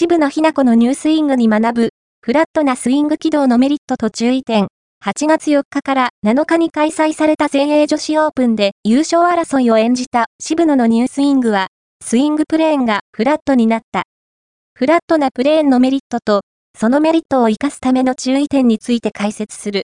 渋野日向子のニュースイングに学ぶ、フラットなスイング軌道のメリットと注意点。8月4日から7日に開催された全英女子オープンで優勝争いを演じた渋野のニュースイングは、スイングプレーンがフラットになった。フラットなプレーンのメリットと、そのメリットを活かすための注意点について解説する。